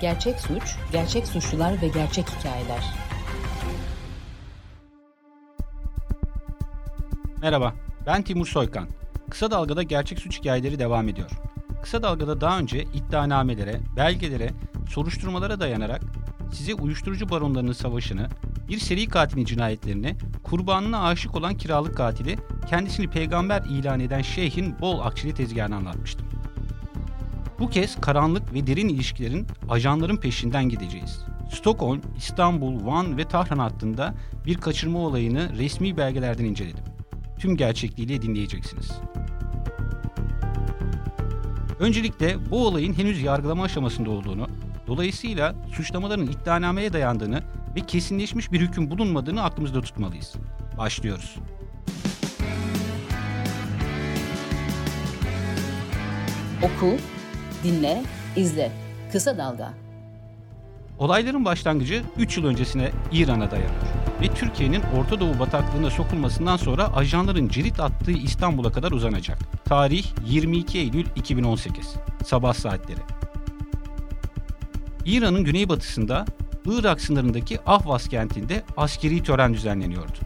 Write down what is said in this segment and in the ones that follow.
Gerçek suç, gerçek suçlular ve gerçek hikayeler. Merhaba, ben Timur Soykan. Kısa Dalga'da gerçek suç hikayeleri devam ediyor. Kısa Dalga'da daha önce iddianamelere, belgelere, soruşturmalara dayanarak size uyuşturucu baronlarının savaşını, bir seri katilin cinayetlerini, kurbanına aşık olan kiralık katili, kendisini peygamber ilan eden şeyhin bol akçeli tezgahını anlatmıştım. Bu kez karanlık ve derin ilişkilerin ajanların peşinden gideceğiz. Stockholm, İstanbul, Van ve Tahran hattında bir kaçırma olayını resmi belgelerden inceledim. Tüm gerçekliğiyle dinleyeceksiniz. Öncelikle bu olayın henüz yargılama aşamasında olduğunu, dolayısıyla suçlamaların iddianameye dayandığını ve kesinleşmiş bir hüküm bulunmadığını aklımızda tutmalıyız. Başlıyoruz. Oku, dinle, izle. Kısa Dalga. Olayların başlangıcı 3 yıl öncesine İran'a dayanıyor ve Türkiye'nin Orta Doğu bataklığına sokulmasından sonra ajanların cirit attığı İstanbul'a kadar uzanacak. Tarih 22 Eylül 2018. Sabah saatleri. İran'ın güneybatısında Irak sınırındaki Ahvaz kentinde askeri tören düzenleniyordu.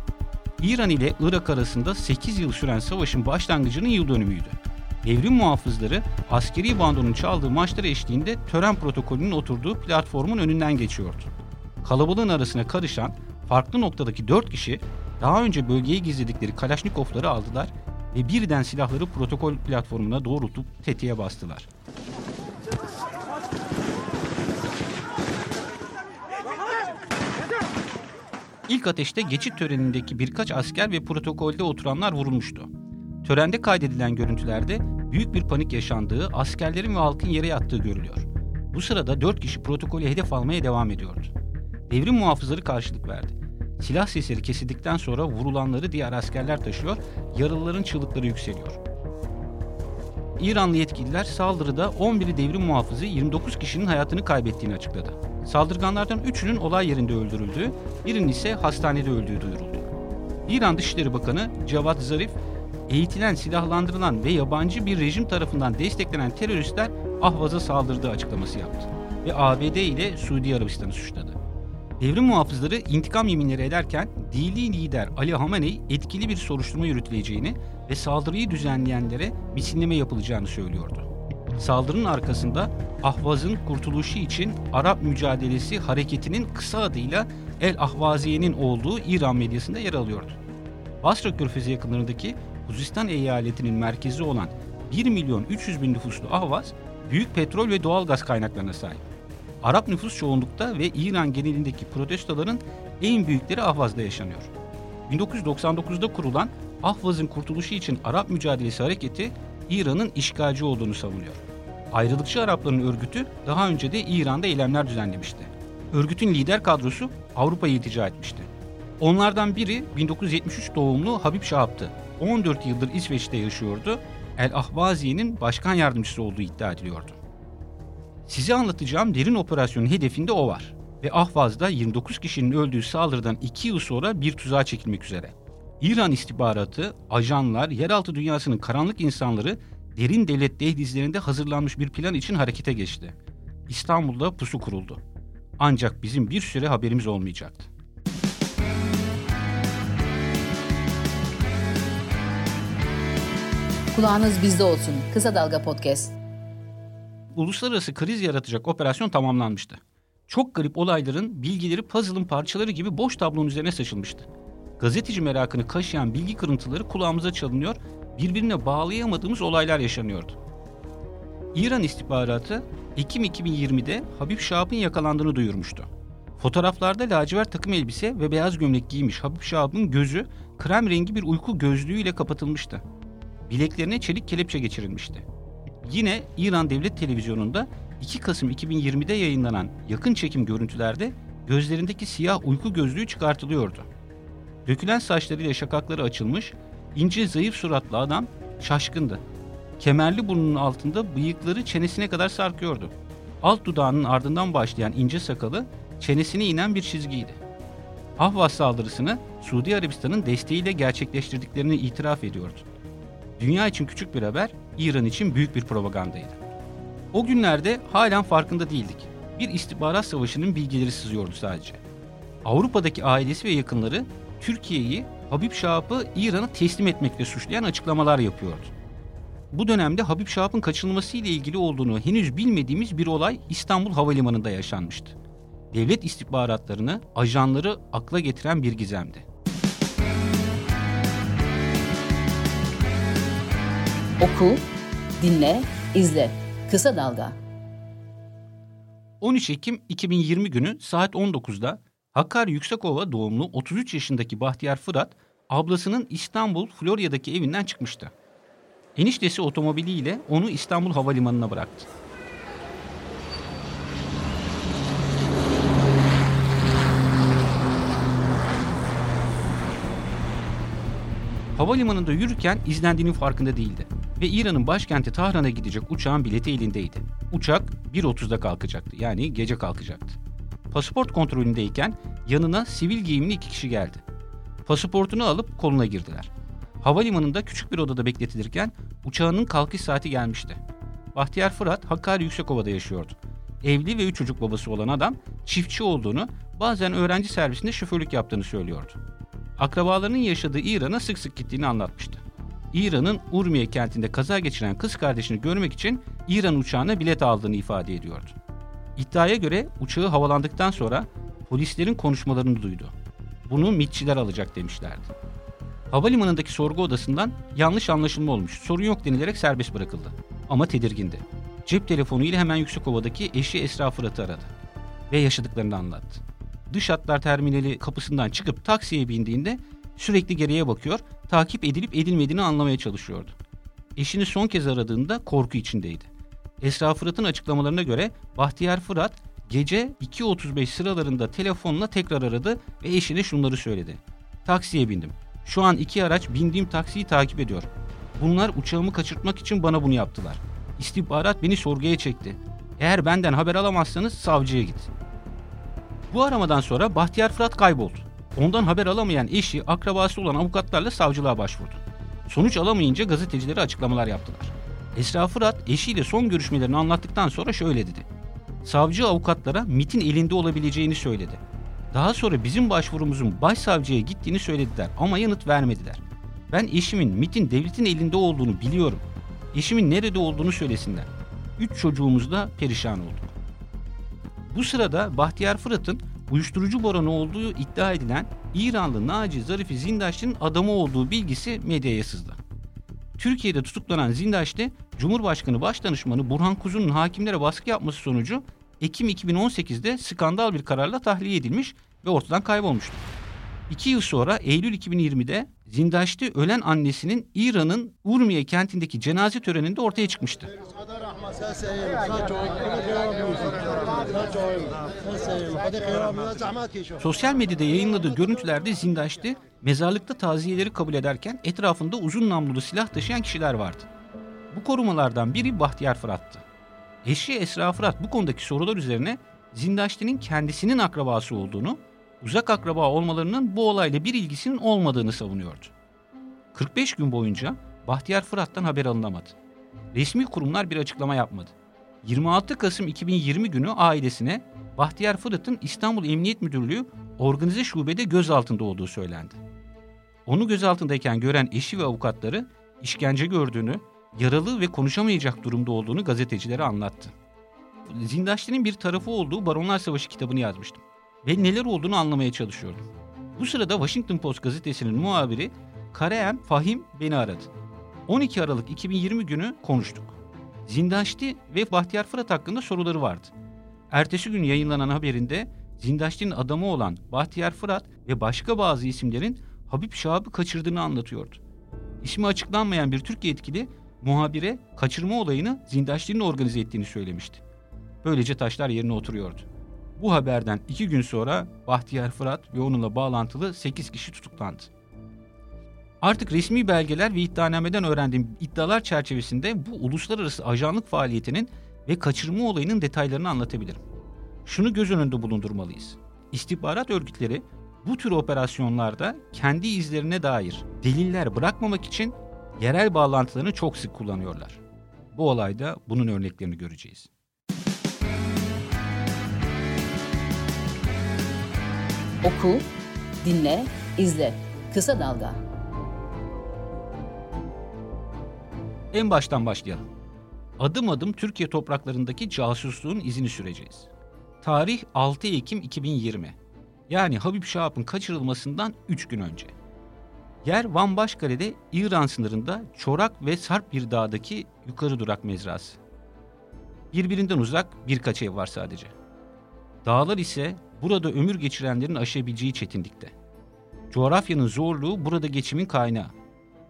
İran ile Irak arasında 8 yıl süren savaşın başlangıcının yıl dönümüydü. Devrim muhafızları askeri bandonun çaldığı maçlar eşliğinde tören protokolünün oturduğu platformun önünden geçiyordu. Kalabalığın arasına karışan farklı noktadaki dört kişi daha önce bölgeye gizledikleri Kalaşnikovları aldılar ve birden silahları protokol platformuna doğrultup tetiğe bastılar. İlk ateşte geçit törenindeki birkaç asker ve protokolde oturanlar vurulmuştu. Törende kaydedilen görüntülerde büyük bir panik yaşandığı, askerlerin ve halkın yere yattığı görülüyor. Bu sırada dört kişi protokolü hedef almaya devam ediyordu. Devrim muhafızları karşılık verdi. Silah sesleri kesildikten sonra vurulanları diğer askerler taşıyor, yaralıların çığlıkları yükseliyor. İranlı yetkililer saldırıda 11 devrim muhafızı 29 kişinin hayatını kaybettiğini açıkladı. Saldırganlardan 3'ünün olay yerinde öldürüldüğü, birinin ise hastanede öldüğü duyuruldu. İran Dışişleri Bakanı Cevat Zarif, eğitilen, silahlandırılan ve yabancı bir rejim tarafından desteklenen teröristler Ahvaz'a saldırdığı açıklaması yaptı ve ABD ile Suudi Arabistan'ı suçladı. Devrim muhafızları intikam yeminleri ederken dini lider Ali Hamenei etkili bir soruşturma yürütüleceğini ve saldırıyı düzenleyenlere misilleme yapılacağını söylüyordu. Saldırının arkasında Ahvaz'ın kurtuluşu için Arap Mücadelesi Hareketi'nin kısa adıyla El Ahvaziye'nin olduğu İran medyasında yer alıyordu. Basra Körfezi yakınlarındaki Huzistan eyaletinin merkezi olan 1 milyon 300 bin nüfuslu Ahvaz, büyük petrol ve doğal gaz kaynaklarına sahip. Arap nüfus çoğunlukta ve İran genelindeki protestoların en büyükleri Ahvaz'da yaşanıyor. 1999'da kurulan Ahvaz'ın kurtuluşu için Arap Mücadelesi Hareketi İran'ın işgalci olduğunu savunuyor. Ayrılıkçı Arapların örgütü daha önce de İran'da eylemler düzenlemişti. Örgütün lider kadrosu Avrupa'ya iltica etmişti. Onlardan biri 1973 doğumlu Habib Şahab'tı. 14 yıldır İsveç'te yaşıyordu. El Ahvaziye'nin başkan yardımcısı olduğu iddia ediliyordu. Size anlatacağım derin operasyonun hedefinde o var. Ve Ahvaz'da 29 kişinin öldüğü saldırıdan 2 yıl sonra bir tuzağa çekilmek üzere. İran istihbaratı, ajanlar, yeraltı dünyasının karanlık insanları derin devlet dehlizlerinde hazırlanmış bir plan için harekete geçti. İstanbul'da pusu kuruldu. Ancak bizim bir süre haberimiz olmayacaktı. Kulağınız bizde olsun. Kısa Dalga Podcast. Uluslararası kriz yaratacak operasyon tamamlanmıştı. Çok garip olayların bilgileri puzzle'ın parçaları gibi boş tablonun üzerine saçılmıştı. Gazeteci merakını kaşıyan bilgi kırıntıları kulağımıza çalınıyor, birbirine bağlayamadığımız olaylar yaşanıyordu. İran istihbaratı Ekim 2020'de Habib Şahab'ın yakalandığını duyurmuştu. Fotoğraflarda lacivert takım elbise ve beyaz gömlek giymiş Habib Şahab'ın gözü krem rengi bir uyku gözlüğüyle kapatılmıştı. Bileklerine çelik kelepçe geçirilmişti. Yine İran Devlet Televizyonu'nda 2 Kasım 2020'de yayınlanan yakın çekim görüntülerde gözlerindeki siyah uyku gözlüğü çıkartılıyordu. Dökülen saçlarıyla şakakları açılmış, ince zayıf suratlı adam şaşkındı. Kemerli burnunun altında bıyıkları çenesine kadar sarkıyordu. Alt dudağının ardından başlayan ince sakalı çenesine inen bir çizgiydi. Ahvaz saldırısını Suudi Arabistan'ın desteğiyle gerçekleştirdiklerini itiraf ediyordu. Dünya için küçük bir haber, İran için büyük bir propagandaydı. O günlerde halen farkında değildik. bir istihbarat savaşının bilgileri sızıyordu sadece. Avrupa'daki ailesi ve yakınları Türkiye'yi Habib Şahap'ı İran'a teslim etmekle suçlayan açıklamalar yapıyordu. Bu dönemde Habib Şahap'ın kaçırılması ile ilgili olduğunu henüz bilmediğimiz bir olay İstanbul Havalimanı'nda yaşanmıştı. Devlet istihbaratlarını, ajanları akla getiren bir gizemdi. Oku, dinle, izle. Kısa Dalga. 13 Ekim 2020 günü saat 19'da Hakkari Yüksekova doğumlu 33 yaşındaki Bahtiyar Fırat, ablasının İstanbul, Florya'daki evinden çıkmıştı. Eniştesi otomobiliyle onu İstanbul Havalimanı'na bıraktı. Havalimanında yürürken izlendiğinin farkında değildi ve İran'ın başkenti Tahran'a gidecek uçağın bileti elindeydi. Uçak 1.30'da kalkacaktı yani gece kalkacaktı. Pasaport kontrolündeyken yanına sivil giyimli iki kişi geldi. Pasaportunu alıp koluna girdiler. Havalimanında küçük bir odada bekletilirken uçağının kalkış saati gelmişti. Bahtiyar Fırat Hakkari Yüksekova'da yaşıyordu. Evli ve üç çocuk babası olan adam çiftçi olduğunu, bazen öğrenci servisinde şoförlük yaptığını söylüyordu. Akrabalarının yaşadığı İran'a sık sık gittiğini anlatmıştı. İran'ın Urmiye kentinde kaza geçiren kız kardeşini görmek için İran uçağına bilet aldığını ifade ediyordu. İddiaya göre uçağı havalandıktan sonra polislerin konuşmalarını duydu. Bunu mitçiler alacak demişlerdi. Havalimanındaki sorgu odasından yanlış anlaşılma olmuş, sorun yok denilerek serbest bırakıldı. Ama tedirgindi. Cep telefonu ile hemen Yüksekova'daki eşi Esra Fırat'ı aradı ve yaşadıklarını anlattı. Dış hatlar terminali kapısından çıkıp taksiye bindiğinde sürekli geriye bakıyor, takip edilip edilmediğini anlamaya çalışıyordu. Eşini son kez aradığında korku içindeydi. Esra Fırat'ın açıklamalarına göre Bahtiyar Fırat gece 2.35 sıralarında telefonla tekrar aradı ve eşine şunları söyledi. Taksiye bindim. Şu an iki araç bindiğim taksiyi takip ediyor. Bunlar uçağımı kaçırtmak için bana bunu yaptılar. İstihbarat beni sorguya çekti. Eğer benden haber alamazsanız savcıya git. Bu aramadan sonra Bahtiyar Fırat kayboldu. Ondan haber alamayan eşi, akrabası olan avukatlarla savcılığa başvurdu. Sonuç alamayınca gazetecilere açıklamalar yaptılar. Esra Fırat eşiyle son görüşmelerini anlattıktan sonra şöyle dedi. Savcı avukatlara MIT'in elinde olabileceğini söyledi. Daha sonra bizim başvurumuzun başsavcıya gittiğini söylediler ama yanıt vermediler. Ben eşimin MIT'in devletin elinde olduğunu biliyorum. Eşimin nerede olduğunu söylesinler. Üç çocuğumuzla perişan olduk. Bu sırada Bahtiyar Fırat'ın uyuşturucu baranı olduğu iddia edilen İranlı Naci Zarifi Zindaşlı'nın adamı olduğu bilgisi medyaya sızdı. Türkiye'de tutuklanan Zindaşlı, Cumhurbaşkanı Başdanışmanı Burhan Kuzu'nun hakimlere baskı yapması sonucu Ekim 2018'de skandal bir kararla tahliye edilmiş ve ortadan kaybolmuştu. İki yıl sonra Eylül 2020'de Zindaşti ölen annesinin İran'ın Urmiye kentindeki cenaze töreninde ortaya çıkmıştı. Sosyal medyada yayınladığı görüntülerde Zindaşti mezarlıkta taziyeleri kabul ederken etrafında uzun namlulu silah taşıyan kişiler vardı. Bu korumalardan biri Bahtiyar Fırat'tı. Eşi Esra Fırat bu konudaki sorular üzerine Zindaşti'nin kendisinin akrabası olduğunu, uzak akraba olmalarının bu olayla bir ilgisinin olmadığını savunuyordu. 45 gün boyunca Bahtiyar Fırat'tan haber alınamadı. Resmi kurumlar bir açıklama yapmadı. 26 Kasım 2020 günü ailesine Bahtiyar Fırat'ın İstanbul Emniyet Müdürlüğü organize şubede gözaltında olduğu söylendi. Onu gözaltındayken gören eşi ve avukatları işkence gördüğünü, yaralı ve konuşamayacak durumda olduğunu gazetecilere anlattı. Zindaşti'nin bir tarafı olduğu Baronlar Savaşı kitabını yazmıştım ve neler olduğunu anlamaya çalışıyordum. Bu sırada Washington Post gazetesinin muhabiri Karaem Fahim beni aradı. 12 Aralık 2020 günü konuştuk. Zindaşti ve Bahtiyar Fırat hakkında soruları vardı. Ertesi gün yayınlanan haberinde Zindaşti'nin adamı olan Bahtiyar Fırat ve başka bazı isimlerin Habib Şahab'ı kaçırdığını anlatıyordu. İsmi açıklanmayan bir Türk yetkili muhabire kaçırma olayını Zindaşti'nin organize ettiğini söylemişti. Böylece taşlar yerine oturuyordu. Bu haberden iki gün sonra Bahtiyar Fırat ve onunla bağlantılı 8 kişi tutuklandı. Artık resmi belgeler ve iddianameden öğrendiğim iddialar çerçevesinde bu uluslararası ajanlık faaliyetinin ve kaçırma olayının detaylarını anlatabilirim. Şunu göz önünde bulundurmalıyız. İstihbarat örgütleri bu tür operasyonlarda kendi izlerine dair deliller bırakmamak için yerel bağlantılarını çok sık kullanıyorlar. Bu olayda bunun örneklerini göreceğiz. Oku, dinle, izle. Kısa Dalga. En baştan başlayalım. Adım adım Türkiye topraklarındaki casusluğun izini süreceğiz. Tarih 6 Ekim 2020. Yani Habib Şahap'ın kaçırılmasından 3 gün önce. Yer Van Başkale'de İran sınırında Çorak ve Sarp bir dağdaki yukarı durak mezrası. Birbirinden uzak birkaç ev var sadece. Dağlar ise burada ömür geçirenlerin aşabileceği çetinlikte. Coğrafyanın zorluğu burada geçimin kaynağı.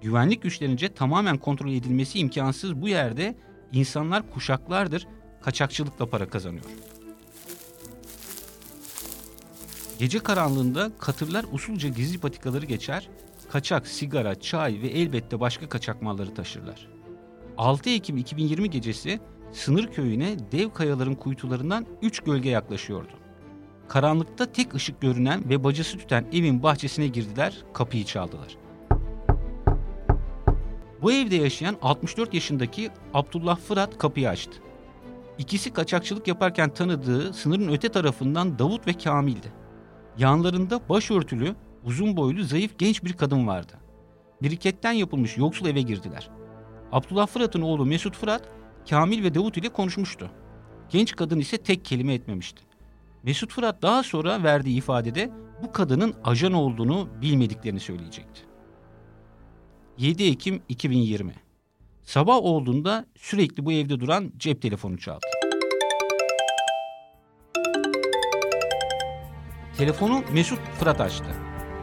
Güvenlik güçlerince tamamen kontrol edilmesi imkansız bu yerde insanlar kuşaklardır kaçakçılıkla para kazanıyor. Gece karanlığında katırlar usulca gizli patikaları geçer, kaçak, sigara, çay ve elbette başka kaçak malları taşırlar. 6 Ekim 2020 gecesi sınır köyüne dev kayaların kuytularından 3 gölge yaklaşıyordu. Karanlıkta tek ışık görünen ve bacası tüten evin bahçesine girdiler, kapıyı çaldılar. Bu evde yaşayan 64 yaşındaki Abdullah Fırat kapıyı açtı. İkisi kaçakçılık yaparken tanıdığı sınırın öte tarafından Davut ve Kamil'di. Yanlarında başörtülü, uzun boylu, zayıf genç bir kadın vardı. Biriketten yapılmış yoksul eve girdiler. Abdullah Fırat'ın oğlu Mesut Fırat, Kamil ve Davut ile konuşmuştu. Genç kadın ise tek kelime etmemişti. Mesut Fırat daha sonra verdiği ifadede bu kadının ajan olduğunu bilmediklerini söyleyecekti. 7 Ekim 2020 Sabah olduğunda sürekli bu evde duran cep telefonu çaldı. Telefonu Mesut Fırat açtı.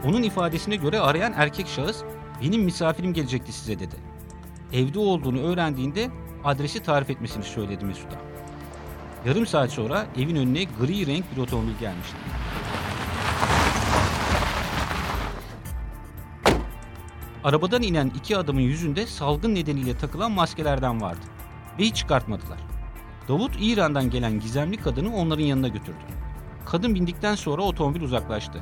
Onun ifadesine göre arayan erkek şahıs benim misafirim gelecekti size dedi. Evde olduğunu öğrendiğinde adresi tarif etmesini söyledi Mesut'a. Yarım saat sonra evin önüne gri renk bir otomobil gelmişti. Arabadan inen iki adamın yüzünde salgın nedeniyle takılan maskelerden vardı. Ve hiç çıkartmadılar. Davut İran'dan gelen gizemli kadını onların yanına götürdü. Kadın bindikten sonra otomobil uzaklaştı.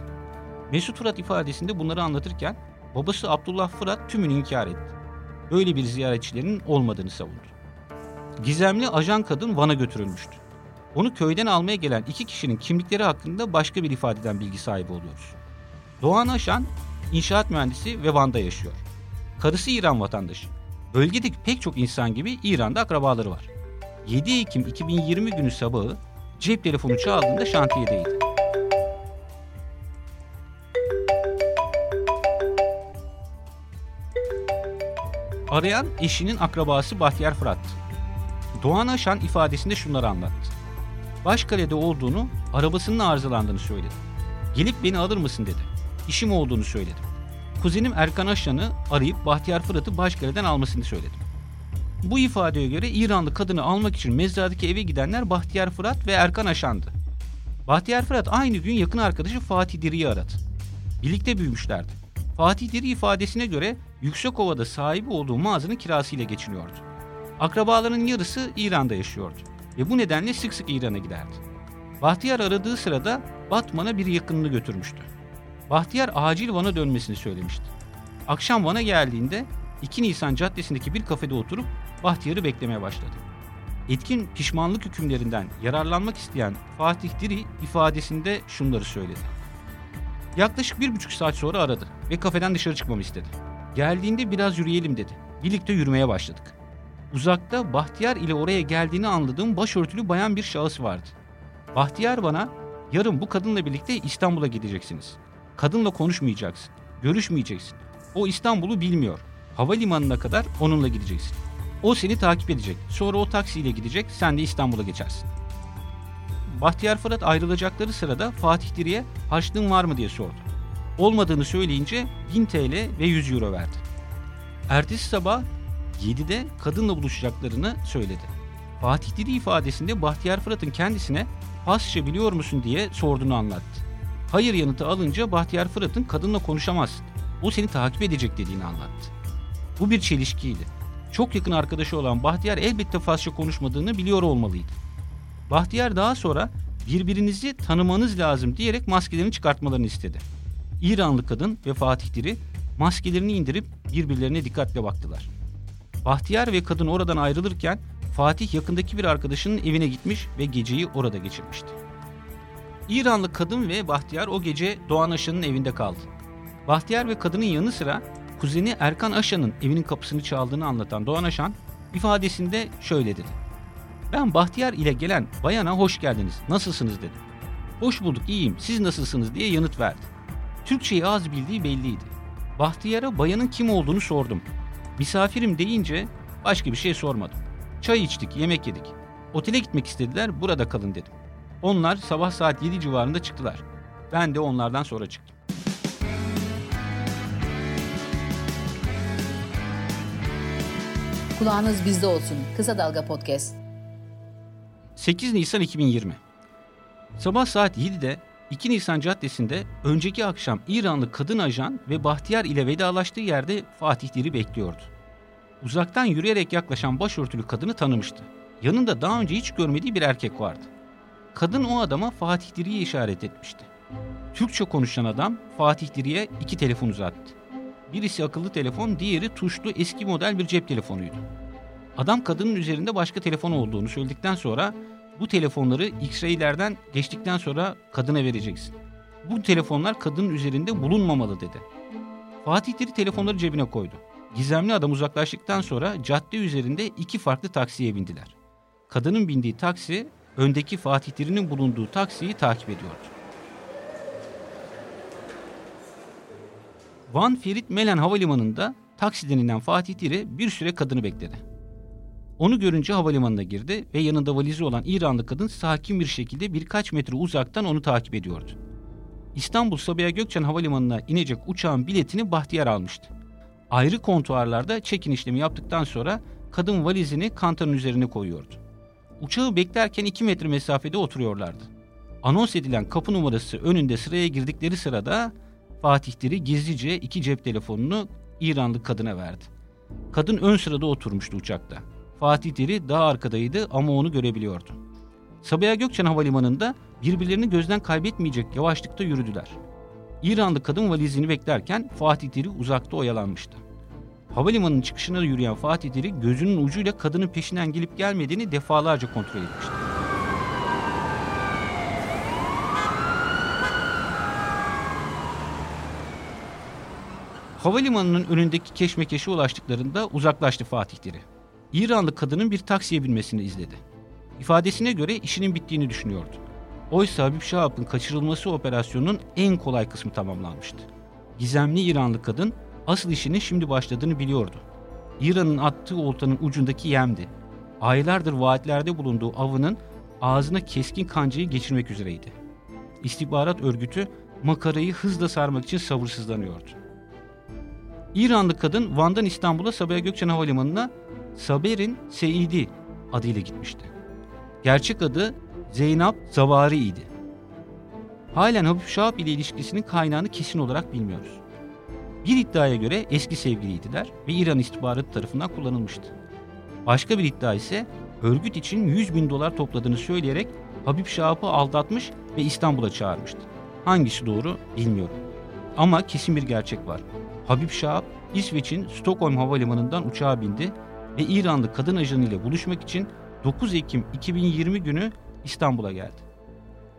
Mesut Fırat ifadesinde bunları anlatırken babası Abdullah Fırat tümünü inkar etti. Böyle bir ziyaretçilerin olmadığını savundu. Gizemli ajan kadın Van'a götürülmüştü. Onu köyden almaya gelen iki kişinin kimlikleri hakkında başka bir ifadeden bilgi sahibi oluyoruz. Doğan Aşan, inşaat mühendisi ve Van'da yaşıyor. Karısı İran vatandaşı. Bölgedeki pek çok insan gibi İran'da akrabaları var. 7 Ekim 2020 günü sabahı cep telefonu çaldığında şantiyedeydi. Arayan eşinin akrabası Bahtiyar Fırat. Doğan Aşan ifadesinde şunları anlattı. Başkale'de olduğunu, arabasının arızalandığını söyledi. Gelip beni alır mısın dedi. İşim olduğunu söyledim. Kuzenim Erkan Aşan'ı arayıp Bahtiyar Fırat'ı Başkale'den almasını söyledim. Bu ifadeye göre İranlı kadını almak için mezradaki eve gidenler Bahtiyar Fırat ve Erkan Aşan'dı. Bahtiyar Fırat aynı gün yakın arkadaşı Fatih Diri'yi aradı. Birlikte büyümüşlerdi. Fatih Diri ifadesine göre Yüksekova'da sahibi olduğu mağazanın kirasıyla geçiniyordu. Akrabalarının yarısı İran'da yaşıyordu ve bu nedenle sık sık İran'a giderdi. Bahtiyar aradığı sırada Batman'a bir yakınını götürmüştü. Bahtiyar acil Van'a dönmesini söylemişti. Akşam Van'a geldiğinde 2 Nisan Caddesi'ndeki bir kafede oturup Bahtiyar'ı beklemeye başladı. Etkin pişmanlık hükümlerinden yararlanmak isteyen Fatih Diri ifadesinde şunları söyledi. Yaklaşık bir buçuk saat sonra aradı ve kafeden dışarı çıkmamı istedi. Geldiğinde biraz yürüyelim dedi. Birlikte yürümeye başladık. Uzakta Bahtiyar ile oraya geldiğini anladığım başörtülü bayan bir şahıs vardı. Bahtiyar bana yarın bu kadınla birlikte İstanbul'a gideceksiniz. Kadınla konuşmayacaksın, görüşmeyeceksin. O İstanbul'u bilmiyor. Havalimanına kadar onunla gideceksin. O seni takip edecek. Sonra o taksiyle gidecek, sen de İstanbul'a geçersin. Bahtiyar Fırat ayrılacakları sırada Fatih Diri'ye harçlığın var mı diye sordu. Olmadığını söyleyince 1000 TL ve 100 euro verdi. Ertesi sabah 7'de kadınla buluşacaklarını söyledi. Fatih Diri ifadesinde Bahtiyar Fırat'ın kendisine Fasça biliyor musun diye sorduğunu anlattı. Hayır yanıtı alınca Bahtiyar Fırat'ın kadınla konuşamazsın. O seni takip edecek dediğini anlattı. Bu bir çelişkiydi. Çok yakın arkadaşı olan Bahtiyar elbette Farsça konuşmadığını biliyor olmalıydı. Bahtiyar daha sonra birbirinizi tanımanız lazım diyerek maskelerini çıkartmalarını istedi. İranlı kadın ve Fatih Diri maskelerini indirip birbirlerine dikkatle baktılar. Bahtiyar ve kadın oradan ayrılırken Fatih yakındaki bir arkadaşının evine gitmiş ve geceyi orada geçirmişti. İranlı kadın ve Bahtiyar o gece Doğan Aşan'ın evinde kaldı. Bahtiyar ve kadının yanı sıra kuzeni Erkan Aşan'ın evinin kapısını çaldığını anlatan Doğan Aşan ifadesinde şöyle dedi. Ben Bahtiyar ile gelen bayana hoş geldiniz, nasılsınız dedim. Hoş bulduk, iyiyim, siz nasılsınız diye yanıt verdi. Türkçeyi az bildiği belliydi. Bahtiyar'a bayanın kim olduğunu sordum. Misafirim deyince başka bir şey sormadım. Çay içtik, yemek yedik. Otele gitmek istediler, burada kalın dedim. Onlar sabah saat 7 civarında çıktılar. Ben de onlardan sonra çıktım. Kulağınız bizde olsun. Kısa Dalga Podcast. 8 Nisan 2020 Sabah saat 7'de 2 Nisan Caddesi'nde önceki akşam İranlı kadın ajan ve Bahtiyar ile vedalaştığı yerde Fatih Diri bekliyordu. Uzaktan yürüyerek yaklaşan başörtülü kadını tanımıştı. Yanında daha önce hiç görmediği bir erkek vardı. Kadın o adama Fatih Diri'yi işaret etmişti. Türkçe konuşan adam Fatih Diri'ye iki telefon uzattı. Birisi akıllı telefon, diğeri tuşlu eski model bir cep telefonuydu. Adam kadının üzerinde başka telefon olduğunu söyledikten sonra bu telefonları X-ray'lerden geçtikten sonra kadına vereceksin. Bu telefonlar kadının üzerinde bulunmamalı dedi. Fatih Diri telefonları cebine koydu. Gizemli adam uzaklaştıktan sonra cadde üzerinde iki farklı taksiye bindiler. Kadının bindiği taksi öndeki Fatih Diri'nin bulunduğu taksiyi takip ediyordu. Van Ferit Melen Havalimanı'nda taksi denilen Fatih Diri bir süre kadını bekledi. Onu görünce havalimanına girdi ve yanında valizi olan İranlı kadın sakin bir şekilde birkaç metre uzaktan onu takip ediyordu. İstanbul Sabiha Gökçen Havalimanı'na inecek uçağın biletini Bahtiyar almıştı. Ayrı kontuarlarda check-in işlemi yaptıktan sonra kadın valizini kantarın üzerine koyuyordu. Uçağı beklerken 2 metre mesafede oturuyorlardı. Anons edilen kapı numarası önünde sıraya girdikleri sırada Fatih Diri gizlice iki cep telefonunu İranlı kadına verdi. Kadın ön sırada oturmuştu uçakta. Fatih Diri daha arkadaydı ama onu görebiliyordu. Sabiha Gökçen Havalimanı'nda birbirlerini gözden kaybetmeyecek yavaşlıkta yürüdüler. İranlı kadın valizini beklerken Fatih Diri uzakta oyalanmıştı. Havalimanının çıkışına yürüyen Fatih Diri gözünün ucuyla kadının peşinden gelip gelmediğini defalarca kontrol etmişti. Havalimanının önündeki keşmekeşe ulaştıklarında uzaklaştı Fatih Diri. İranlı kadının bir taksiye binmesini izledi. İfadesine göre işinin bittiğini düşünüyordu. Oysa Habib Şahap'ın kaçırılması operasyonunun en kolay kısmı tamamlanmıştı. Gizemli İranlı kadın asıl işinin şimdi başladığını biliyordu. İran'ın attığı oltanın ucundaki yemdi. Aylardır vaatlerde bulunduğu avının ağzına keskin kancayı geçirmek üzereydi. İstihbarat örgütü makarayı hızla sarmak için sabırsızlanıyordu. İranlı kadın Van'dan İstanbul'a Sabiha Gökçen Havalimanı'na Saber'in Seidi adıyla gitmişti. Gerçek adı Zeynep Zavari idi. Halen Habib Şahap ile ilişkisinin kaynağını kesin olarak bilmiyoruz. Bir iddiaya göre eski sevgiliydiler ve İran istihbaratı tarafından kullanılmıştı. Başka bir iddia ise örgüt için 100 bin dolar topladığını söyleyerek Habib Şahap'ı aldatmış ve İstanbul'a çağırmıştı. Hangisi doğru bilmiyorum. Ama kesin bir gerçek var. Habib Şahap İsveç'in Stockholm Havalimanı'ndan uçağa bindi ve İranlı kadın ajanıyla buluşmak için 9 Ekim 2020 günü İstanbul'a geldi.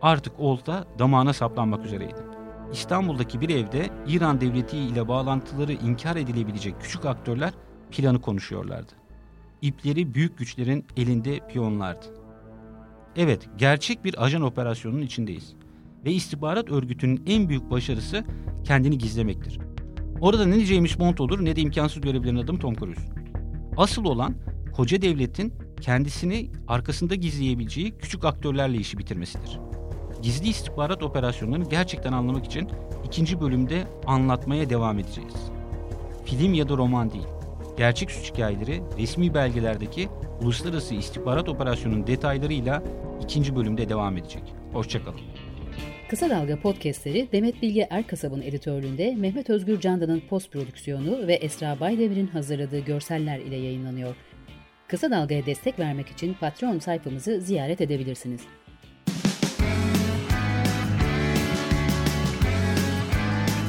Artık olta damağına saplanmak üzereydi. İstanbul'daki bir evde İran devleti ile bağlantıları inkar edilebilecek küçük aktörler planı konuşuyorlardı. İpleri büyük güçlerin elinde piyonlardı. Evet, gerçek bir ajan operasyonunun içindeyiz. Ve istihbarat örgütünün en büyük başarısı kendini gizlemektir. Orada ne James Bond olur ne de imkansız görevlerin adım Tom Cruise. Asıl olan koca devletin kendisini arkasında gizleyebileceği küçük aktörlerle işi bitirmesidir. Gizli istihbarat operasyonlarını gerçekten anlamak için ikinci bölümde anlatmaya devam edeceğiz. Film ya da roman değil. Gerçek suç hikayeleri resmi belgelerdeki uluslararası istihbarat operasyonunun detaylarıyla ikinci bölümde devam edecek. Hoşçakalın. Kısa Dalga podcastleri Demet Bilge Erkasab'ın editörlüğünde Mehmet Özgür Candan'ın post prodüksiyonu ve Esra Baydemir'in hazırladığı görseller ile yayınlanıyor. Kısa Dalga'ya destek vermek için Patreon sayfamızı ziyaret edebilirsiniz.